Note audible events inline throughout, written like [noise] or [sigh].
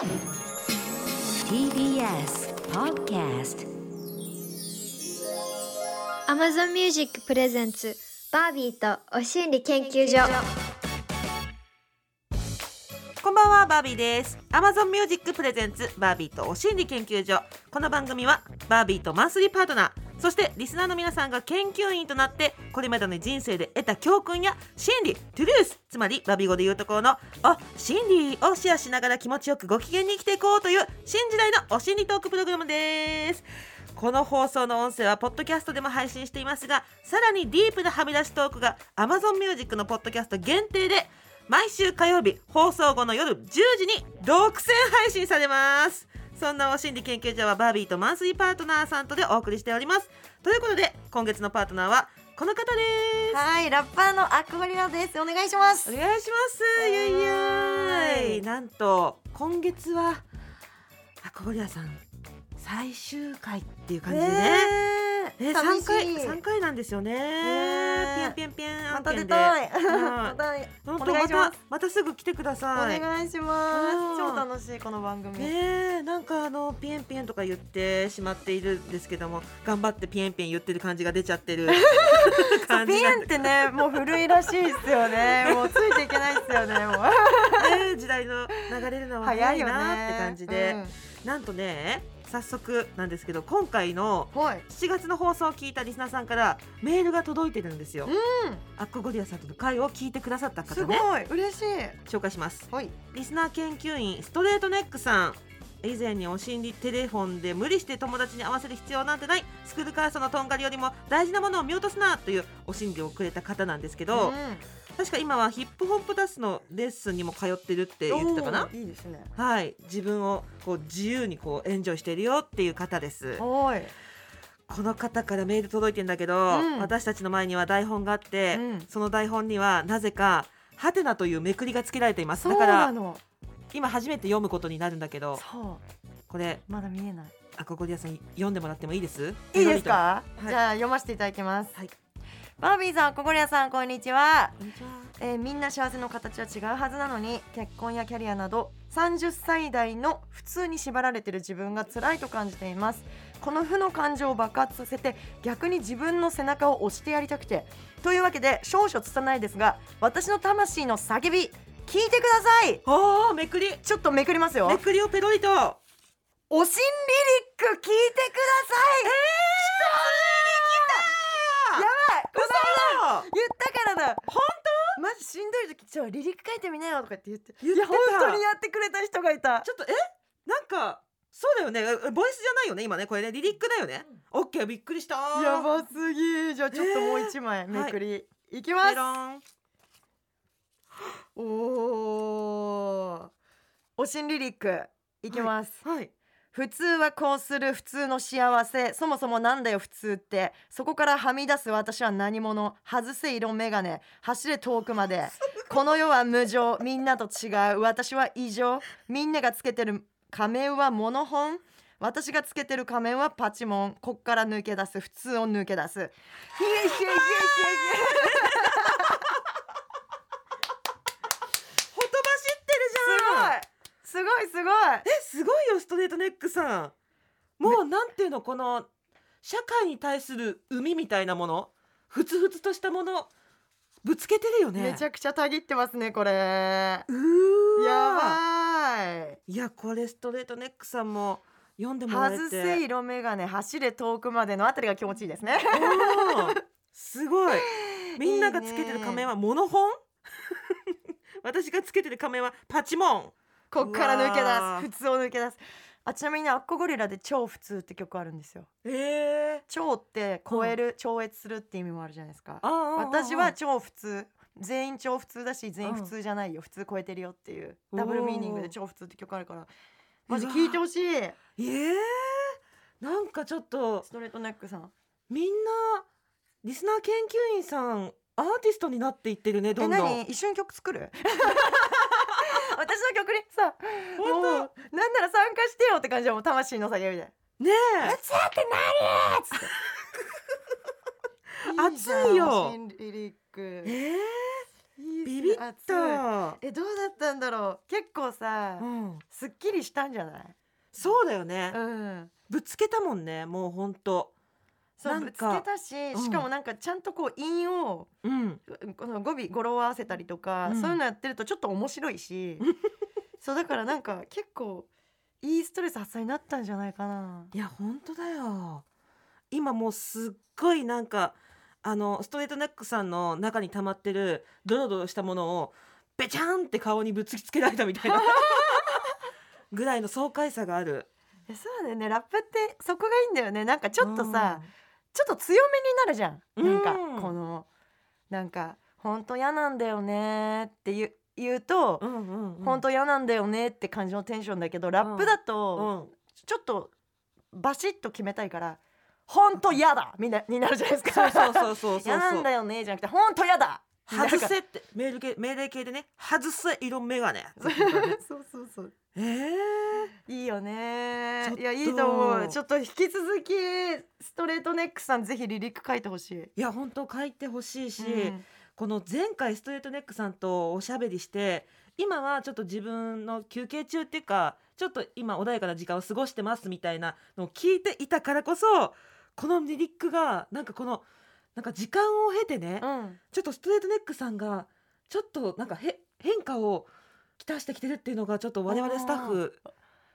TBS Podcast Amazon Music プレゼンツバービーとお心理研究所。こんばんはバービーです。Amazon Music プレゼンツバービーとお心理研究所。この番組はバービーとマンスリーパートナーそしてリスナーの皆さんが研究員となってこれまでの人生で得た教訓や心理トゥルースつまりバビ語で言うところの「お心理」をシェアしながら気持ちよくご機嫌に生きていこうという新時代のお心理トークプログラムです。この放送の音声はポッドキャストでも配信していますがさらにディープなはみ出しトークが Amazon Music のポッドキャスト限定で毎週火曜日放送後の夜10時に独占配信されます。そんなお心理研究所はバービーとマンスリーパートナーさんとでお送りしております。ということで今月のパートナーはこの方です。はい、ラッパーのアクゴリラです。お願いします。お。願いします。ゆい。ゆいなんと今月はアコゴリアさん最終回っていう感じでね、ええ。ー、寂三回。三回なんですよね。ねピンピンピンまた。出たい。うんまた本当お願いしますまたまたすぐ来てくだおさい。願いしうんます。超楽しいこの番組。ねえなんかあのピエンピエンとか言ってしまっているんですけども頑張ってピエンピエン言ってる感じが出ちゃってる [laughs] 感じピエンってね、もう古いらしいですよ [laughs] ね。もうついていけないですよね。もう。ね時代の流れるのは早い。なって感じで、なんとね早速なんですけど今回のうん。はい。7月の放送を聞いたリスナーさんからメールが届いてるんですよ。うん。アッコゴリアさんとの会を聞いてくださったす方ねごい嬉しい。紹介しますはい。リスナー研究員ストレートネックさん以前にお心理テレフォンで無理して友達に合わせる必要なんてないスクールカーストのとんがりよりも大事なものを見落とすなというお心理をくれた方なんですけど、うん確か今はヒップホップダンスのレッスンにも通ってるって言ってたかな？いいですね。はい。自分をこう自由にこうエンジョイしてるよっていう方です。はい。この方からメール届いてんだけど、うん。私たちの前には台本があって、うん。その台本にはなぜかハテナというめくりがつけられています。だから。今初めて読むことになるんだけどそこれう。まだ見えない。アコゴリアさん読んでもらってもいいです？いいですか、い。じゃあ読ませていただきます、はいバービーさん、ココリアさん、こんにちは、こんにちは。えーみんな幸せの形は違うはずなのに結婚やキャリアなど30歳代の普通に縛られている自分が辛いと感じています。この負の感情を爆発させて逆に自分の背中を押してやりたくてというわけで少々拙いですが私の魂の叫び聞いてください。おーめくり。ちょっとめくりますよ。めくりをペロリと。おしんリリック聞いてください。やばいこの間嘘言ったからだ。本マジしんどい時ちょリリック書いてみなよとかって言って。言ってた。いや本当にやってくれた人がいた。ちょっとえ？なんかそうだよね。えボイスじゃないよね今ねこれね。リリックだよね。オッケーびっくりした。やばすぎじゃあちょっともう一枚ーめくり、い、きます。おおおしんリリックいきます、はい普通はこうする普通の幸せ。そもそもなんだよ普通って。そこからはみ出す私は何者。外せ色眼鏡。走れ遠くまで。この世は無情みんなと違う。私は異常。みんながつけてる仮面はモノホン私がつけてる仮面はパチモン。こっから抜け出す。普通を抜け出すほとばしってるじゃんすごいすごい。えすごいよストレートネックさん。もうなんていうのこの社会に対する海みたいなもの？ふつふつとしたもの？ぶつけてるよね。めちゃくちゃたぎってますねこれ。やうーわ。ばい。いやこれストレートネックさんも読んでもらえて。外せ色眼鏡走れ遠くまでのあたりが気持ちいいですね。すごい。[laughs] みんながつけてる仮面はモノホン？[laughs] 私がつけてる仮面はパチモンこっから抜け出す。普通を抜け出す。あちなみにねアッコゴリラで超普通って曲あるんですよ。えー、超って超える、超越するって意味もあるじゃないですか。私は超普通。全員超普通だし全員普通じゃないよ、普通超えてるよっていう。ダブルミーニングで超普通って曲あるから。マジ聞いてほしい。えー、なんかちょっと。ストレートネックさん。みんなリスナー研究員さんアーティストになっていってるねどえんどん何一緒に曲作る私の曲にさ本当？もうなんなら参加してよって感じでもう魂の叫びで。ねえ。つって何っつって。[laughs] 熱いよ。新リリック。えー、ビビった。えどうだったんだろう？結構さ、うん。すっきりしたんじゃない？そうだよね。うん。ぶつけたもんねもうほんとそうぶつけたし、うん。しかもなんかちゃんとこう韻をうん。この語尾語呂を合わせたりとか、うん。そういうのやってるとちょっと面白いし。[laughs] そうだからなんか結構いいストレス発散になったんじゃないかな。いやほんとだよ。今もうすっごいなんかあのストレートネックさんの中に溜まってるドロドロしたものをベチャンって顔にぶつけられたみたいな。[laughs] ぐらいの爽快さがある。えそうだよね。ラップってそこがいいんだよね。なんかちょっとさ、ちょっと強めになるじゃん、なんかうんこのなんか本当嫌なんだよねって言う言うと、うんうんうん。本当嫌なんだよねって感じのテンションだけどラップだと、うん。ちょっとバシッと決めたいから本当嫌だみんなになるじゃないですか。そうそうそうそうそう。[laughs] 嫌なんだよねじゃなくて本当嫌だ。外せってメール系命令系でね外せ色眼鏡 [laughs] そうそうそう。えー、いいよねいやいいと思う。ちょっと引き続きストレートネックさんぜひリリック書いてほしい。いや本当書いてほしいし、うんこの前回ストレートネックさんとおしゃべりして今はちょっと自分の休憩中っていうかちょっと今穏やかな時間を過ごしてますみたいなのを聞いていたからこそこのリリックがなんかこのなんか時間を経てね、うん。ちょっとストレートネックさんがちょっとなんかへ変化をきたしてきてるっていうのがちょっと我々スタッフ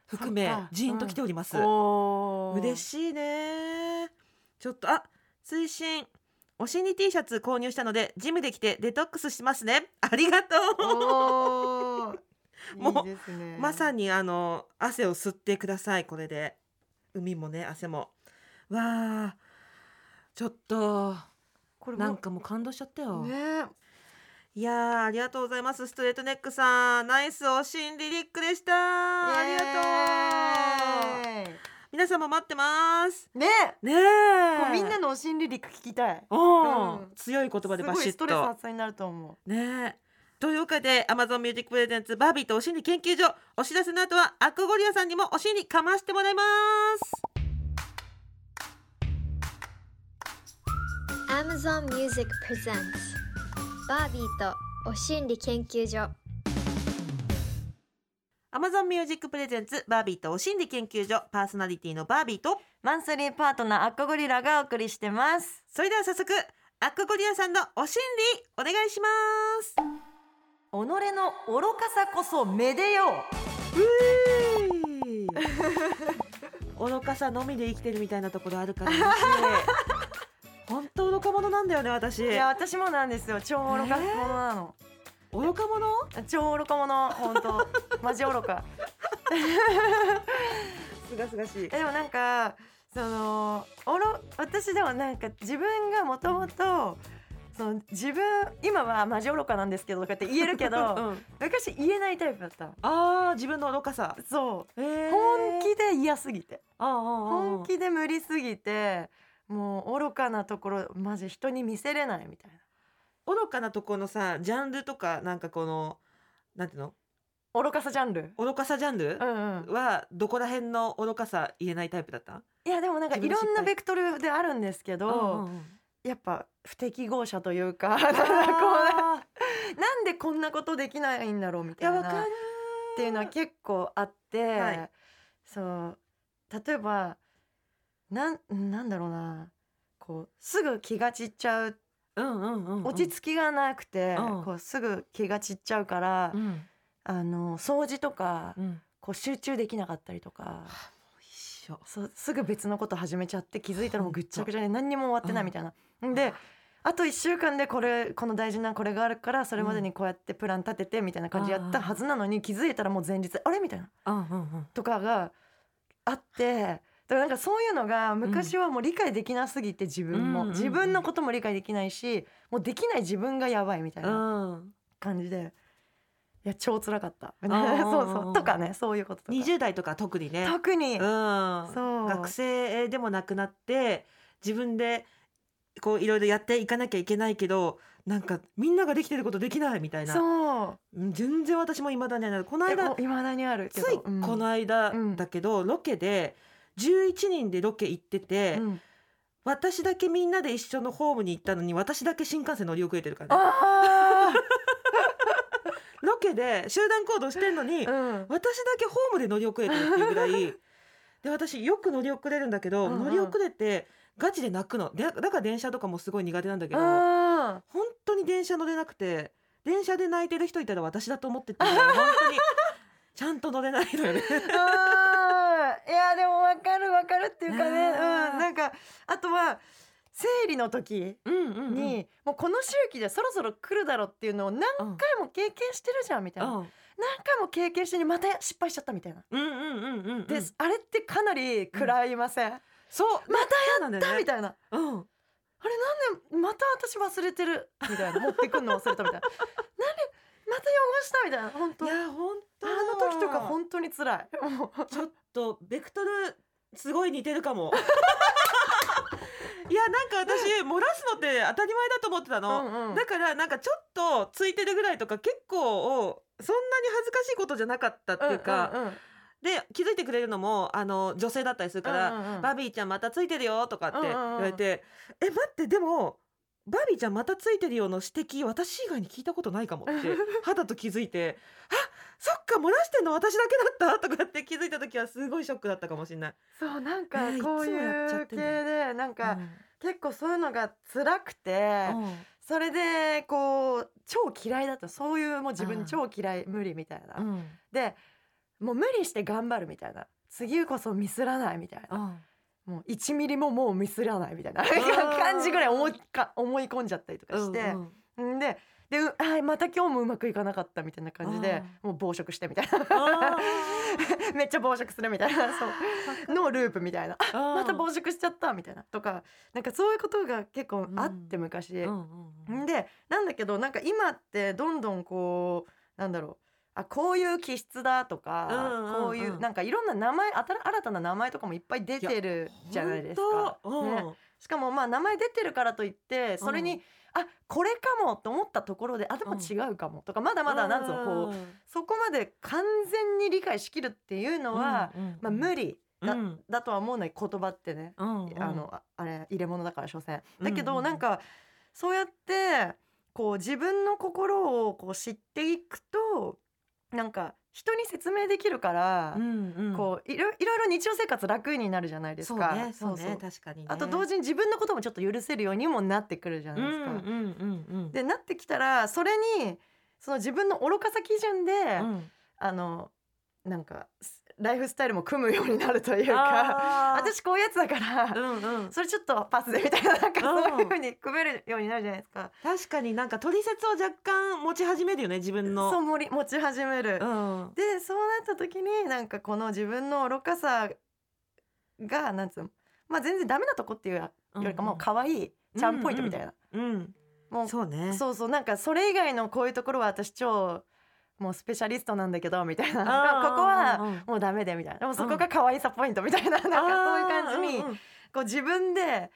含めジーンときております。おー。嬉しいねちょっとあ追伸おしに T シャツ購入したのでジムで着てデトックスしますね。ありがとおー。[laughs] もうね。うまさにあの汗を吸ってください。これで。海もね汗も。わあちょっと。これなんかもう感動しちゃったよ、ね。いやーありがとうございますストレートネックさん。ナイスおしんリリックでした。ありがとう。皆さんも待ってます。ね。ねえ。こうみんなのお心理リリック聞きたい。うん。うん。強い言葉すごいストでバシッとレス発散になると思う。ねえ。というわけで Amazon Music Presents バービーとお心理研究所。お知らせの後はアクゴリアさんにもお心理かましてもらいます Amazon Music Presents バービーとお心理研究所。Amazon Music Presents バービーとお心理研究所。パーソナリティのバービーと。マンスリーパートナーアッコゴリラがお送りしてます。それでは早速アクゴリアさんのお心理お願いします。己の愚かさこそめでよう。[laughs] 愚かさのみで生きてるみたいなところあるから本当愚か者なんだよね私。ういや私もなんですよ。超愚か者なの、愚か者？超愚か者本当。マジ愚か。すがすがしい。えでもなんかそのおろ私でもなんか自分がもともとその自分今はマジ愚かなんですけどとかって言えるけど、[laughs] うん、昔言えないタイプだったあー自分の愚かさ、そう。えー。本気で嫌すぎて。本気で無理すぎてもう愚かなところマジ人に見せれないみたいな。愚かなところのさジャンルとかなんかこのなんていうの？愚かさジャンル？愚かさジャンル？うんうん。はどこら辺の愚かさ言えないタイプだった？いやでもなんかいろんなベクトルであるんですけど、うんうんやっぱ不適合者というかなんでこんなことできないんだろうみいたいなっていうのは結構あって、はい。そう。例えばなんなんだろうな。こうすぐ気が散っちゃう。うんうんうんうん。落ち着きがなくて、うん。こうすぐ気が散っちゃうから、うん。あの掃除とか、うん。こう集中できなかったりとか。そうすぐ別のこと始めちゃって気づいたらもうぐっちゃぐちゃで何にも終わってないうんみたいな。であと1週間でこれこの大事なこれがあるからそれまでにこうやってプラン立ててみたいな感じでやったはずなのに気づいたらもう前日あれ？みたいな。うんうんうん。とかがあってだからなんかそういうのが昔はもう理解できなすぎて自分も、うんうんうん。自分のことも理解できないしもうできない自分がやばいみたいなうん。感じで。いや超辛かった。[laughs] そうそう。とかねそういうこととか。20代とか特にね。特に、うん。そう。学生でもなくなって自分でこういろいろやっていかなきゃいけないけどなんかみんなができてることできないみたいな。そう。うん全然私も未だにあるこの間いまだにあるついこの間うん。だけど、ロケで11人でロケ行ってて、うん。私だけみんなで一緒のホームに行ったのに私だけ新幹線乗り遅れてるから。ねあ [laughs] ロケで集団行動してんのに、うん。私だけホームで乗り遅れてるっていうぐらい。で私よく乗り遅れるんだけど、うんうん。乗り遅れてガチで泣くの。でだから電車とかもすごい苦手なんだけど、あ本当に電車乗れなくて電車で泣いてる人いたら私だと思ってて本当にちゃんと乗れないのよね。いやでもわかるわかるっていうかね、うん、なんかあとは生理の時うんうんうん。に、もうこの周期でそろそろ来るだろうっていうのを何うん回も経験してるじゃんみたいな、うん。何回も経験してにまた失敗しちゃったみたいな、うんうんうんうんうんであれってかなり食らいません、そう。またやった？だみたいな。うん。あれなんでまた私忘れてる？みたいな。持ってくんの忘れたみたいな。なんでまた汚したみたいな本当。いや本当。あの時とか本当に辛い。もうちょっとベクトルすごい似てるかも。[laughs] いやなんか私漏らすのって当たり前だと思ってたの、うんうん。だからなんかちょっとついてるぐらいとか結構そんなに恥ずかしいことじゃなかったっていうか、んんん。で気づいてくれるのもあの女性だったりするから「うんうんうん。バビーちゃんまたついてるよ」とかってうん言うんうん。われて「え待ってでもバビーちゃんまたついてるよ」の指摘私以外に聞いたことないかもって [laughs] 肌と気づいて「あそっか漏らしてんの私だけだった」とかって気づいた時はすごいショックだったかもしれない。そうなんかえーこういう系でなんか結構そういうのが辛くてうん。それでこう超嫌いだった。そういうもう自分うん超嫌い無理みたいな。うん。でもう無理して頑張るみたいな。次こそミスらないみたいな。うんもう1ミリももうミスらないみたいなー。感じぐらい思いか思い込んじゃったりとかして、うんうん。んででうあまた今日もうまくいかなかったみたいな感じでもう暴食してみたいな。あ [laughs] めっちゃ暴食するみたいな。そう。のループみたいな。ー。また暴食しちゃったみたいな。とかなんかそういうことが結構あって昔、うん。でなんだけどなんか今ってどんどんこうなんだろうあこういう気質だとか、うんうんうんこういうなんかいろんな名前新新たな名前とかもいっぱい出てるじゃないですか。しかもまあ名前出てるからといってそれに、うんあこれかもと思ったところであでも違うかもとか、まだまだなんつうのこうそこまで完全に理解しきるっていうのは、まあ、無理だ,、うん。だとは思うのよ言葉ってね。うんうん。あのああれ入れ物だから所詮。だけうんうん。どなんかそうやってこう自分の心をこう知っていくとなんか人に説明できるから、うんうん。こういろいろいろ日常生活楽になるじゃないですか。そうねね確かにね。あと同時に自分のこともちょっと許せるようにもなってくるじゃうなんいですか。うんうんうんでなってきたらそれにその自分の愚かさ基準で、うん。あのなんかライフスタイルも組むようになるというか私こういうやつだから、うんうん。それちょっとパスでみたいななんかうんそういうふうに組めるようになるじゃないですか。確かになんか取説を若干持ち始めるよね自分の。そうもり持ち始める。うん。でそうなった時になんかこの自分の愚かさがなんつうのまあ全然ダメなとこっていうよりかもう可愛いチャンポイントみたいな。うん。もうそうね。そうそうなんかそれ以外のこういうところは私超もうスペシャリストなんだけどみたいな。ここはうんうんもうダメでみたいな。でもそこが可愛さポイントみたいななんかそういう感じにあーうんうん。こう自分で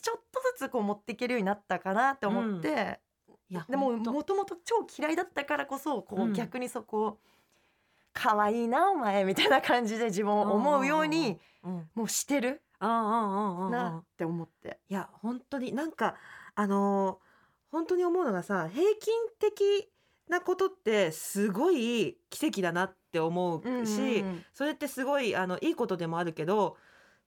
ちょっとずつこう持っていけるようになったかなって思って、いやでももともと超嫌いだったからこそこううん逆にそこを可愛いなお前みたいな感じで自分を思うようにうんもうしてるうんうんうんうんなって思って。いや本当になんかあのー本当に思うのがさ平均的なことってすごい奇跡だなって思うし、うんうん。それってすごいあのいいことでもあるけど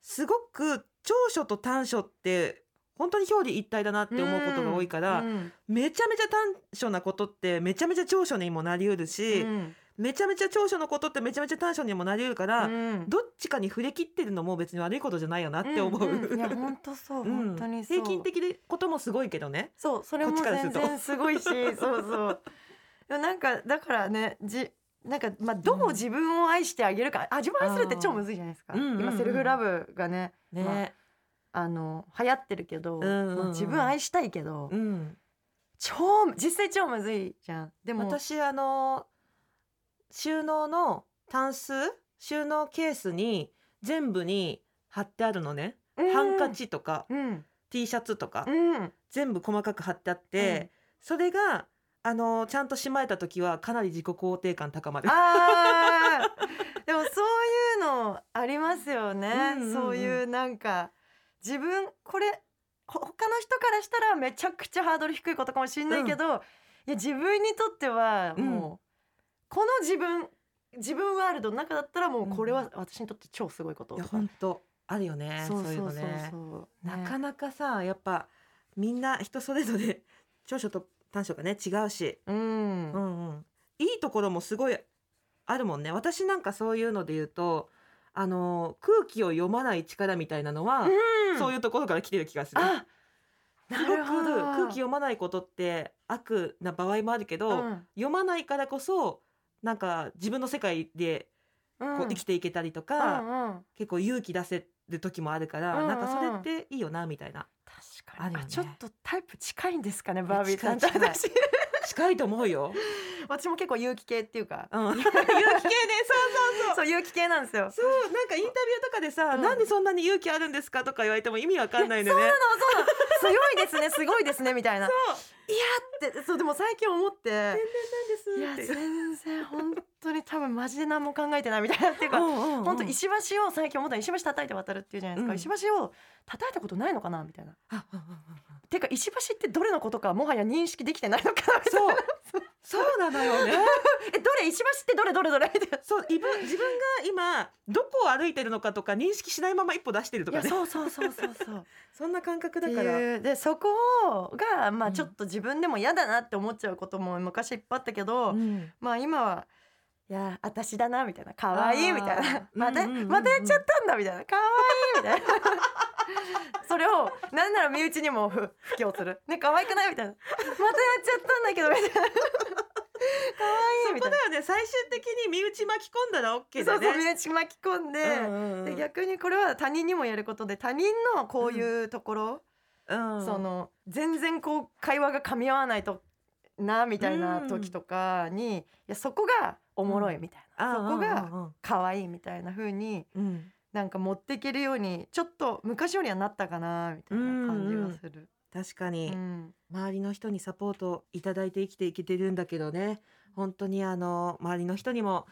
すごく長所と短所って本当に表裏一体だなって思うことが多いから、うんめちゃめちゃ短所なことってめちゃめちゃ長所にもなりうるし、うんめちゃめちゃ長所のことってめちゃめちゃ短所にもなりうるから、うんどっちかに触れ切ってるのも別に悪いことじゃないよなって思う。んん。いや本当そううん。本当にそう、平均的でこともすごいけどね。そうそれも全然すごいしそうそうでもなんかだからねじなんかまあどう自分を愛してあげるか、あ自分を愛するって超むずいじゃないですか、うんうんうん。今セルフラブがねね、まああの流行ってるけど、んうんうん。もう自分愛したいけど、うん、超実際超むずいじゃん。でも私あの収納のタンス収納ケースに全部に貼ってあるのね、うんハンカチとかうん。T シャツとか、うん。全部細かく貼ってあって、それがあのちゃんとしまえた時はかなり自己肯定感高まる。あー。[laughs] でもそういうのありますよね、うんうんうん。そういうなんか自分これほ他の人からしたらめちゃくちゃハードル低いことかもしれないけど、いや自分にとってはもこの自分自分ワールドの中だったらもうこれは私にとって超すごいこと。いやとか本当あるよね。そういうのね。そうなかなかさやっぱみんな人それぞれ長所と短所がね違うし、うん。うんうん、いいところもすごいあるもんね。私なんかそういうので言うとあの空気を読まない力みたいなのは、そういいうところから来てる気がする。あなるほど。空気読まないことって悪な場合もあるけど、うん。読まないからこそなんか自分の世界でうん。こう生きていけたりとうか、んうん。結構勇気出せる時もあるから、うんうん。なんかそれっていいよなみたいな。確かに。ね。あちょっとタイプ近いんですかねバービーさんと私。近いと思うよ。私も結構勇気系っていうか。うん、[laughs] 勇気系ねそうそうそう。そう勇気系なんですよ。そうなんかインタビューとかでさ、うん。なんでそんなに勇気あるんですかとか言われても意味わかんないんだよね。そうなの強いですねすごいですねみたいな。いやってそうでも最近思って。天いや然なんですって。全然本当に多分マジで何も考えてないみたいなっていうか本本当石橋を最近思ったの。石橋叩いて渡るっていうじゃないですか、うん。石橋を叩いたことないのかなみたいなていうか石橋ってどれのことかもはや認識できてないのかなみたいそう。そうなのよね。な [laughs] えどれ石橋ってどれどれどれみたいなそう自分自分が今どこを歩いてるのかとか認識しないまま一歩出してるとかね。そうそうそうそうそう。[laughs] そんな感覚だから。でそこがまうん。あちょっと自分でも嫌だなって思っちゃうことも昔いっぱいあったけど、うん。まあ今はいや私だなみたいな。可愛いみたいな。また、またやっちゃったんだみたいな。可愛いみたいな [laughs] それをなんなら身内にもふ布教する。ね可愛くないみたいな。またやっちゃったんだけどみたいな。可愛いみたいな。そこだよね。最終的に身内巻き込んだら OK そうだね。そう身内巻き込んで,、うんうんうん。で逆にこれは他人にもやることで他人のこういうところ、うん。その全然こう会話が噛み合わないとなみたいな時とかに、いやそこがおもろいみたいな、そこがが可愛いみたいな風にうんなんか持っていけるようにちょっと昔よりはなったかなみたいな感じがする。確かに、うん。周りの人にサポートいただいて生きていけてるんだけどね。本当にあの周りの人にも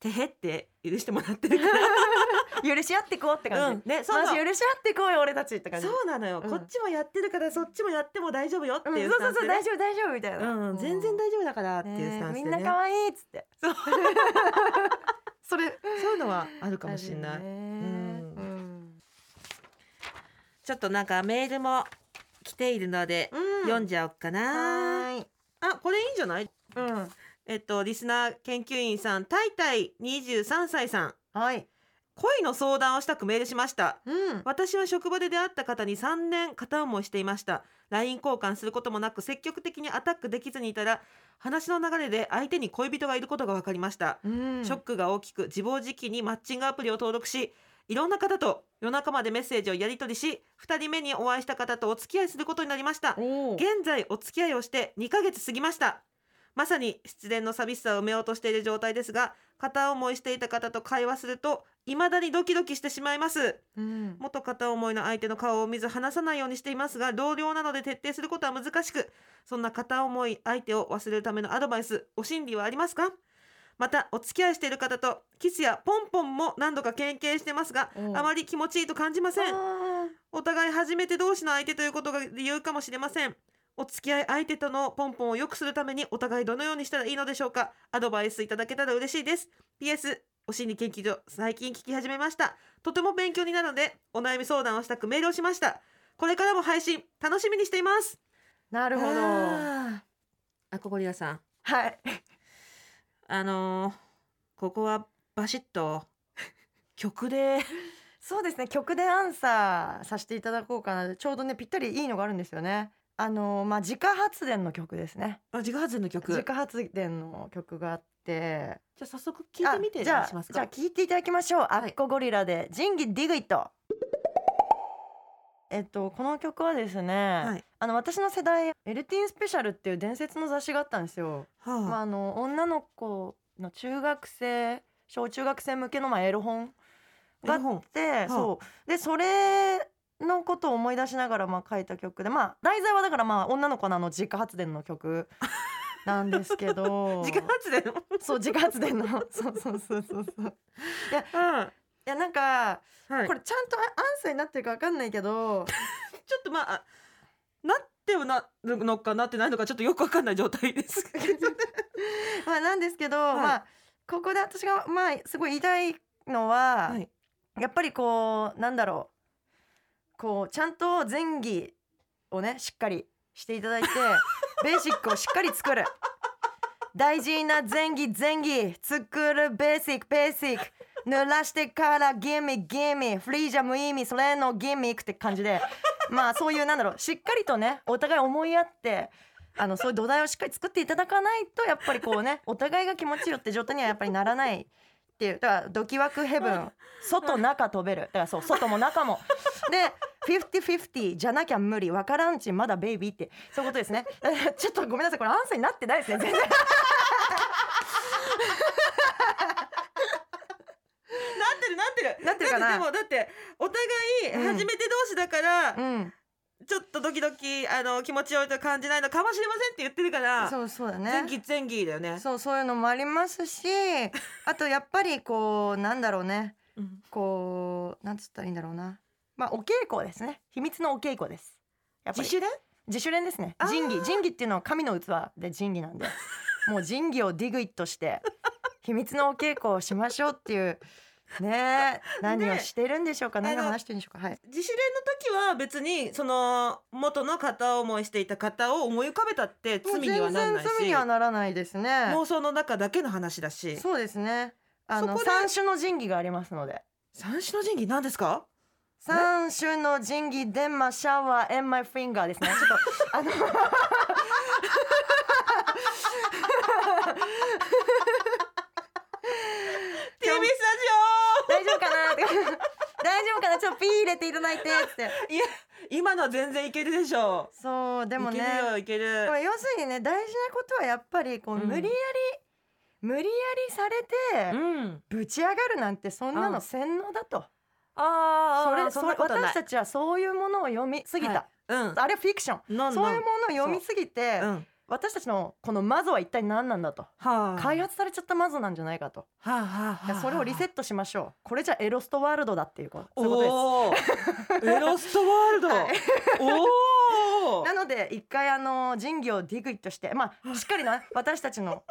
てへって許してもらってるか [laughs] 許し合ってこうってら、感じ。うん、ねそうマそ許し合ってこうよ俺たちって感じ。そうなのよ、うんこっちもやってるからそっちもやっても大丈夫よってうん。いうそうそうそう大丈丈夫大丈夫。みたいな。うん、全然大丈夫だからっていうねスタンスでね。みんな可愛いっつって。そう [laughs] それそういうのはあるかもしれない、ちょっとなんかメールも来ているので、うん。読んじゃおうかな。あこれいいんじゃない？うん。えっとリスナー研究員さんタイタイ23歳さん。はい。恋の相談をしたくメールしました。うん。私は職場で出会った方に3年片思いしていました LINE 交換することもなく積極的にアタックできずにいたら話の流れで相手に恋人がいることが分かりました、うん。ショックが大きく自暴自棄にマッチングアプリを登録しいろんな方と夜中までメッセージをやり取りし2人目にお会いした方とお付き合いすることになりました。現在お付き合いをして2ヶ月過ぎました。まさに失恋の寂しさを埋めようとしている状態ですが片思いしていた方と会話すると未だにドキドキしてしまいます。うん。元片思いの相手の顔を見ず話さないようにしていますが同僚なので徹底することは難しくそんな片思い相手を忘れるためのアドバイスお心理はありますか？またお付き合いしている方とキスやポンポンも何度か経験してますがあまり気持ちいいと感じません。あお互い初めて同士の相手ということが理由かもしれません。お付き合い相手とのポンポンを良くするためにお互いどのようにしたらいいのでしょうか？アドバイスいただけたら嬉しいです。PS お心理研究所最近聞き始めました。とても勉強になるのでお悩み相談をしたくメールをしました。これからも配信楽しみにしています。ーなるほど。あここりやさん。はい。あのーここはバシッと曲で。[laughs] そうですね。曲でアンサーさせていただこうかな。ちょうどねぴったりいいのがあるんですよね。あのまあ自家発電の曲ですね。あ自家発電の曲。自家発電の曲があって。あ早速聞いてみてあじゃあしますか？じゃあ聞いていただきましょう、アッコゴリラで仁義ディグイット。えっとこの曲はですね、はい。あの私の世代エルティンスペシャルっていう伝説の雑誌があったんですよ。はあ。まあ、あの女の子の中学生小中学生向けのまあエロ本があっエロ本。て、そう。でそれのことを思い出しながらまあ書いた曲でまあ題材はだからまあ女の子のあの自家発電の曲 [laughs] なんですけど。[laughs] 自家発電そう自家発電の。そうそうそうそうそう。いうん。やなんか、はい、これちゃんとアンサーになってるかわかんないけど。[laughs] ちょっとまあなってはなるのかなってないのかちょっとよくわかんない状態です。け [laughs] どまあなんですけど、い。まあここで私がまあすごい言いたいのは、はい。やっぱりこうなんだろう。こうちゃんと前儀をねしっかりしていただいてベーシックをしっかり作る。大事な前儀前儀。作るベーシックベーシック。濡らしてからギミギミ。フリーじゃ無意味それのギミックって感じで。まあそういうなんだろう。しっかりとねお互い思い合ってあのそういう土台をしっかり作っていただかないとやっぱりこうねお互いが気持ちいいよって状態にはやっぱりならないっていう。だからドキワクヘブン。外中飛べる。だからそう外も中も。で50-50じゃなきゃ無理わからんちまだベイビーって。そういうことですね。[laughs] ちょっとごめんなさいこれアンサーになってないですね全然。[laughs] なってるなってる。なってるかな？だってでもだってお互いうん。初めて同士だから、うん。ちょっとドキドキあの気持ちよいと感じないのかもしれませんって言ってるからそうそうだね。前期前期だよね。そうそういうのもありますし [laughs] あとやっぱりこうなんだろうね。うん。こうなんつったらいいんだろうなまあお稽古ですね。秘密のお稽古です。やっぱり。自主練？自主練ですね。あー。仁義仁義っていうのは神の器で仁義なんで。[laughs] もう仁義をディグイットして秘密のお稽古をしましょうっていうねえ [laughs] 何をしてるんでしょうか、何をあの話してるんでしょうか。はい。自主練の時は別にその元の片思いしていた方を思い浮かべたって罪にはならない全然罪にはしならないですね。妄想の中だけの話だし。そうですね。あのそこで三種の神器がありますので。三種の神器何ですか？三種の神器デンマシャワーエンマイフィンガーですね。ちょっとあの TBS ラ大丈夫かな？大丈夫かな？ちょっとピー入れていただいてってジオいや今のは全然いけるでしょそうでもね。いけるよいける。これ要するにね大事なことはやっぱりこう、うん。無理やり無理やりされて、うん。ぶち上がるなんてそんなあの洗脳だとあそれそんなことない。私たちはそういうものを読みすぎた、はい。うん。あれはフィクション。のんのん？そういうものを読みすぎて、う。ん。私たちのこのマゾは一体何なんだと、はあ。開発されちゃったマゾなんじゃないかと、はあはあそれをリセットしましょう。これじゃエロストワールドだっていうこと。そういうことです。エロストワールド、はい。おおなので一回あの仁義をディグイッとしてまあ。しっかりな私たちの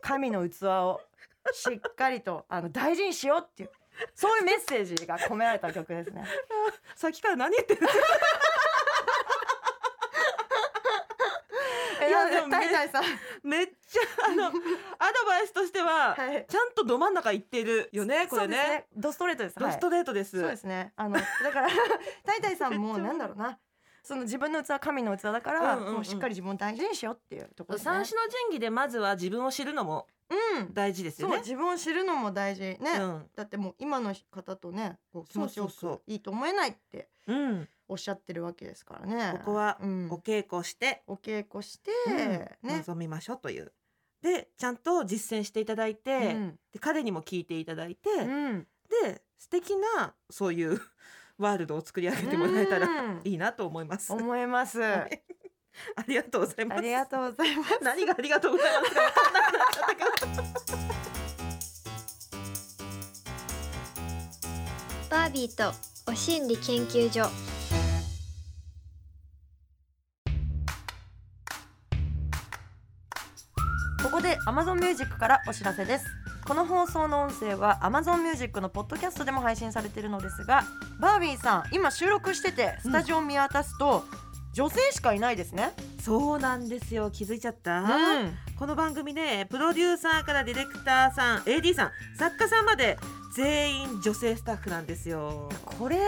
神の器をしっかりとあの大事にしようっていうそういうメッセージが込められた曲ですね。さっきから何言ってるえ [laughs] いやででもタイタイさん、めっちゃあの [laughs] アドバイスとしては、はいちゃんとど真ん中行ってるよねこれそうですねドストレートです。ドストはいレートです、そうですね。あのだからタイタイさんもなんだろうな。その自分の器は神の器だから、うんうんうんもうしっかり自分を大事にしようっていうところね。三種の神器でまずは自分を知るのもうん。大事ですそうよね自分を知るのも大事。ね。うん。だってもう今の方とねこう気持ちよそうそうくいいと思えないってうん、おっしゃってるわけですからね。ここはうん。お稽古して、お稽古して、うん。ね。臨みましょうという。でちゃんと実践していただいて、うん。で彼にも聞いていただいて、うん。で素敵なそういう [laughs] ワールドを作り上げてもらえたらうん。いいなと思います。思います。あ [laughs] はい [laughs] ありがとうございます。りがとうございます。何がありがとうございますか分かんなくなっちゃったけど。バービーとお心理研究所ここで Amazon Music からお知らせですこの放送の音声は Amazon Music のポッドキャストでも配信されているのですがバービーさん今収録しててスタジオを見渡すと、女性しかいないですね。そうなんですよ。気づいちゃった、うん。この番組ねプロデューサーからディレクターさん AD さん作家さんまで全員女性スタッフなんですよ。これ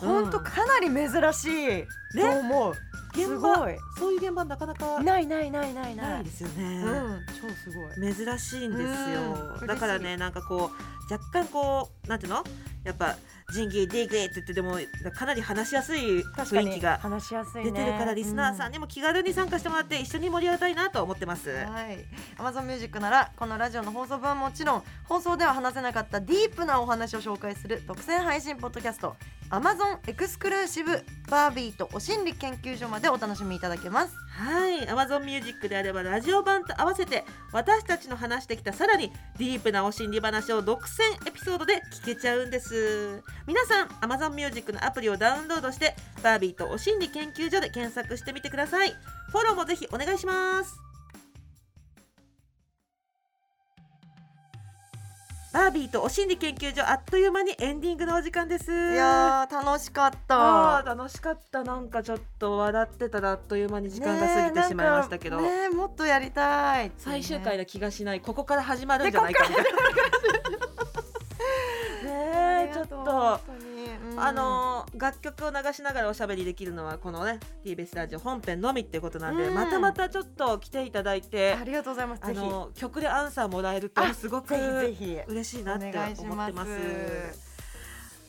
ほん。とかなり珍しい。と思う、す現場ごい。そういう現場なかなかないないないないない。ないですよね、うん。超すごい。珍しいんですうん。よだからねなんかこう若干こうなんていうの？やっぱ仁義ディグイって言ってでもかなり話しやすい雰囲気が出てるからリスナーさんにも気軽に参加してもらって一緒に盛り上がりたいなと思ってます。はい、Amazon Music ならこのラジオの放送分はもちろん放送では話せなかったディープなお話を紹介する独占配信ポッドキャスト Amazon エクスクルーシブバービーとお心理研究所までお楽しみいただけます。はい、Amazon Music であればラジオ版と合わせて私たちの話してきたさらにディープなお心理話を独占エピソードで聞けちゃうんです。皆さん Amazon Music のアプリをダウンロードしてバービーとお心理研究所で検索してみてください。フォローもぜひお願いします。バービーとお心理研究所あっという間にエンディングのお時間です。いやー楽しかっあたー楽しかった。なんかちょっと笑ってたらあっという間に時間が過ぎてしまいましたけど、ねもっとやりたい。ね。最終回な気がしないここから始まるんじゃないかみたいな。[laughs] ねえちょっと。あのー楽曲を流しながらおしゃべりできるのはこのね TBS ラジオ本編のみってことなんで、うんまたまたちょっと来ていただいてありがとうございます。あのー曲でアンサーもらえるとあすごく嬉しいなって思ってます。す。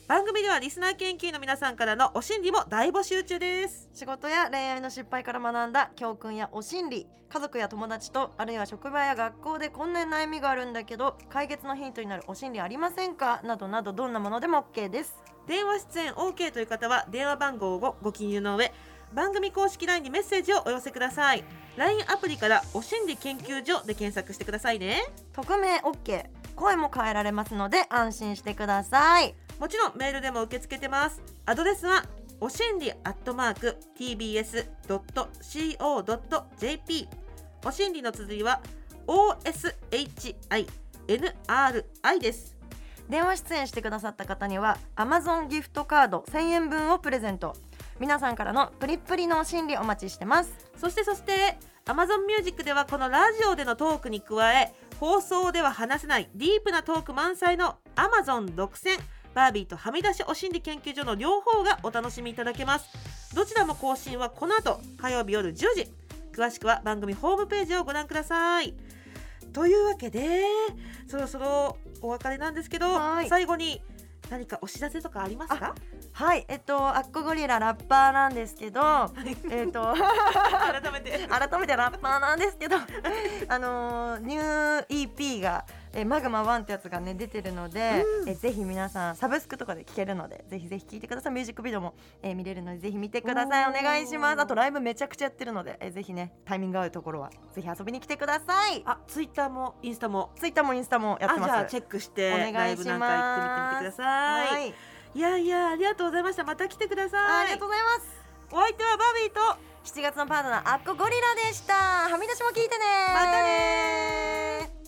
番組ではリスナー研究の皆さんからのお心理も大募集中です。仕事や恋愛の失敗から学んだ教訓やお心理家族や友達とあるいは職場や学校でこんな悩みがあるんだけど解決のヒントになるお心理ありませんか？などなどどんなものでも OK です電話出演 OK という方は電話番号をご記入の上番組公式 LINE にメッセージをお寄せください。LINE アプリからお心理研究所で検索してくださいね。匿名 OK 声も変えられますので安心してください。もちろんメールでも受け付けてます。アドレスはおしんりアットマーク tbs.co.jp おしんりの綴りは OSHINRI です電話出演してくださった方には Amazon ギフトカード1000円分をプレゼント。皆さんからのプリップリのお心理お待ちしてます。そしてそして Amazon Music ではこのラジオでのトークに加え放送では話せないディープなトーク満載の Amazon 独占バービーとはみ出しお心理研究所の両方がお楽しみいただけます。どちらも更新はこの後火曜日夜10時。詳しくは番組ホームページをご覧ください。というわけでそろそろお別れなんですけどはい。最後に何かお知らせとかありますか？はいえっとアッコゴリララッパーなんですけどえっと改めて。改めてラッパーなんですけどあのーニュー EP がえマグマ1ってやつがね出てるので、えぜひ皆さんサブスクとかで聴けるのでぜひぜひ聴いてください。ミュージックビデオも、えー見れるのでぜひ見てください。お願いします。あとライブめちゃくちゃやってるので、えぜひねタイミング合うところはぜひ遊びに来てください。あツイッターもインスタも。ツイッターもインスタもやってます。あじゃあチェックしてお願いします。ライブなんか行ってみてみてください、はいいやいやありがとうございました。また来てください。ありがとうございます。お相手はバービーと7月のパートナーアッコゴリラでした。はみ出しも聞いてねまたね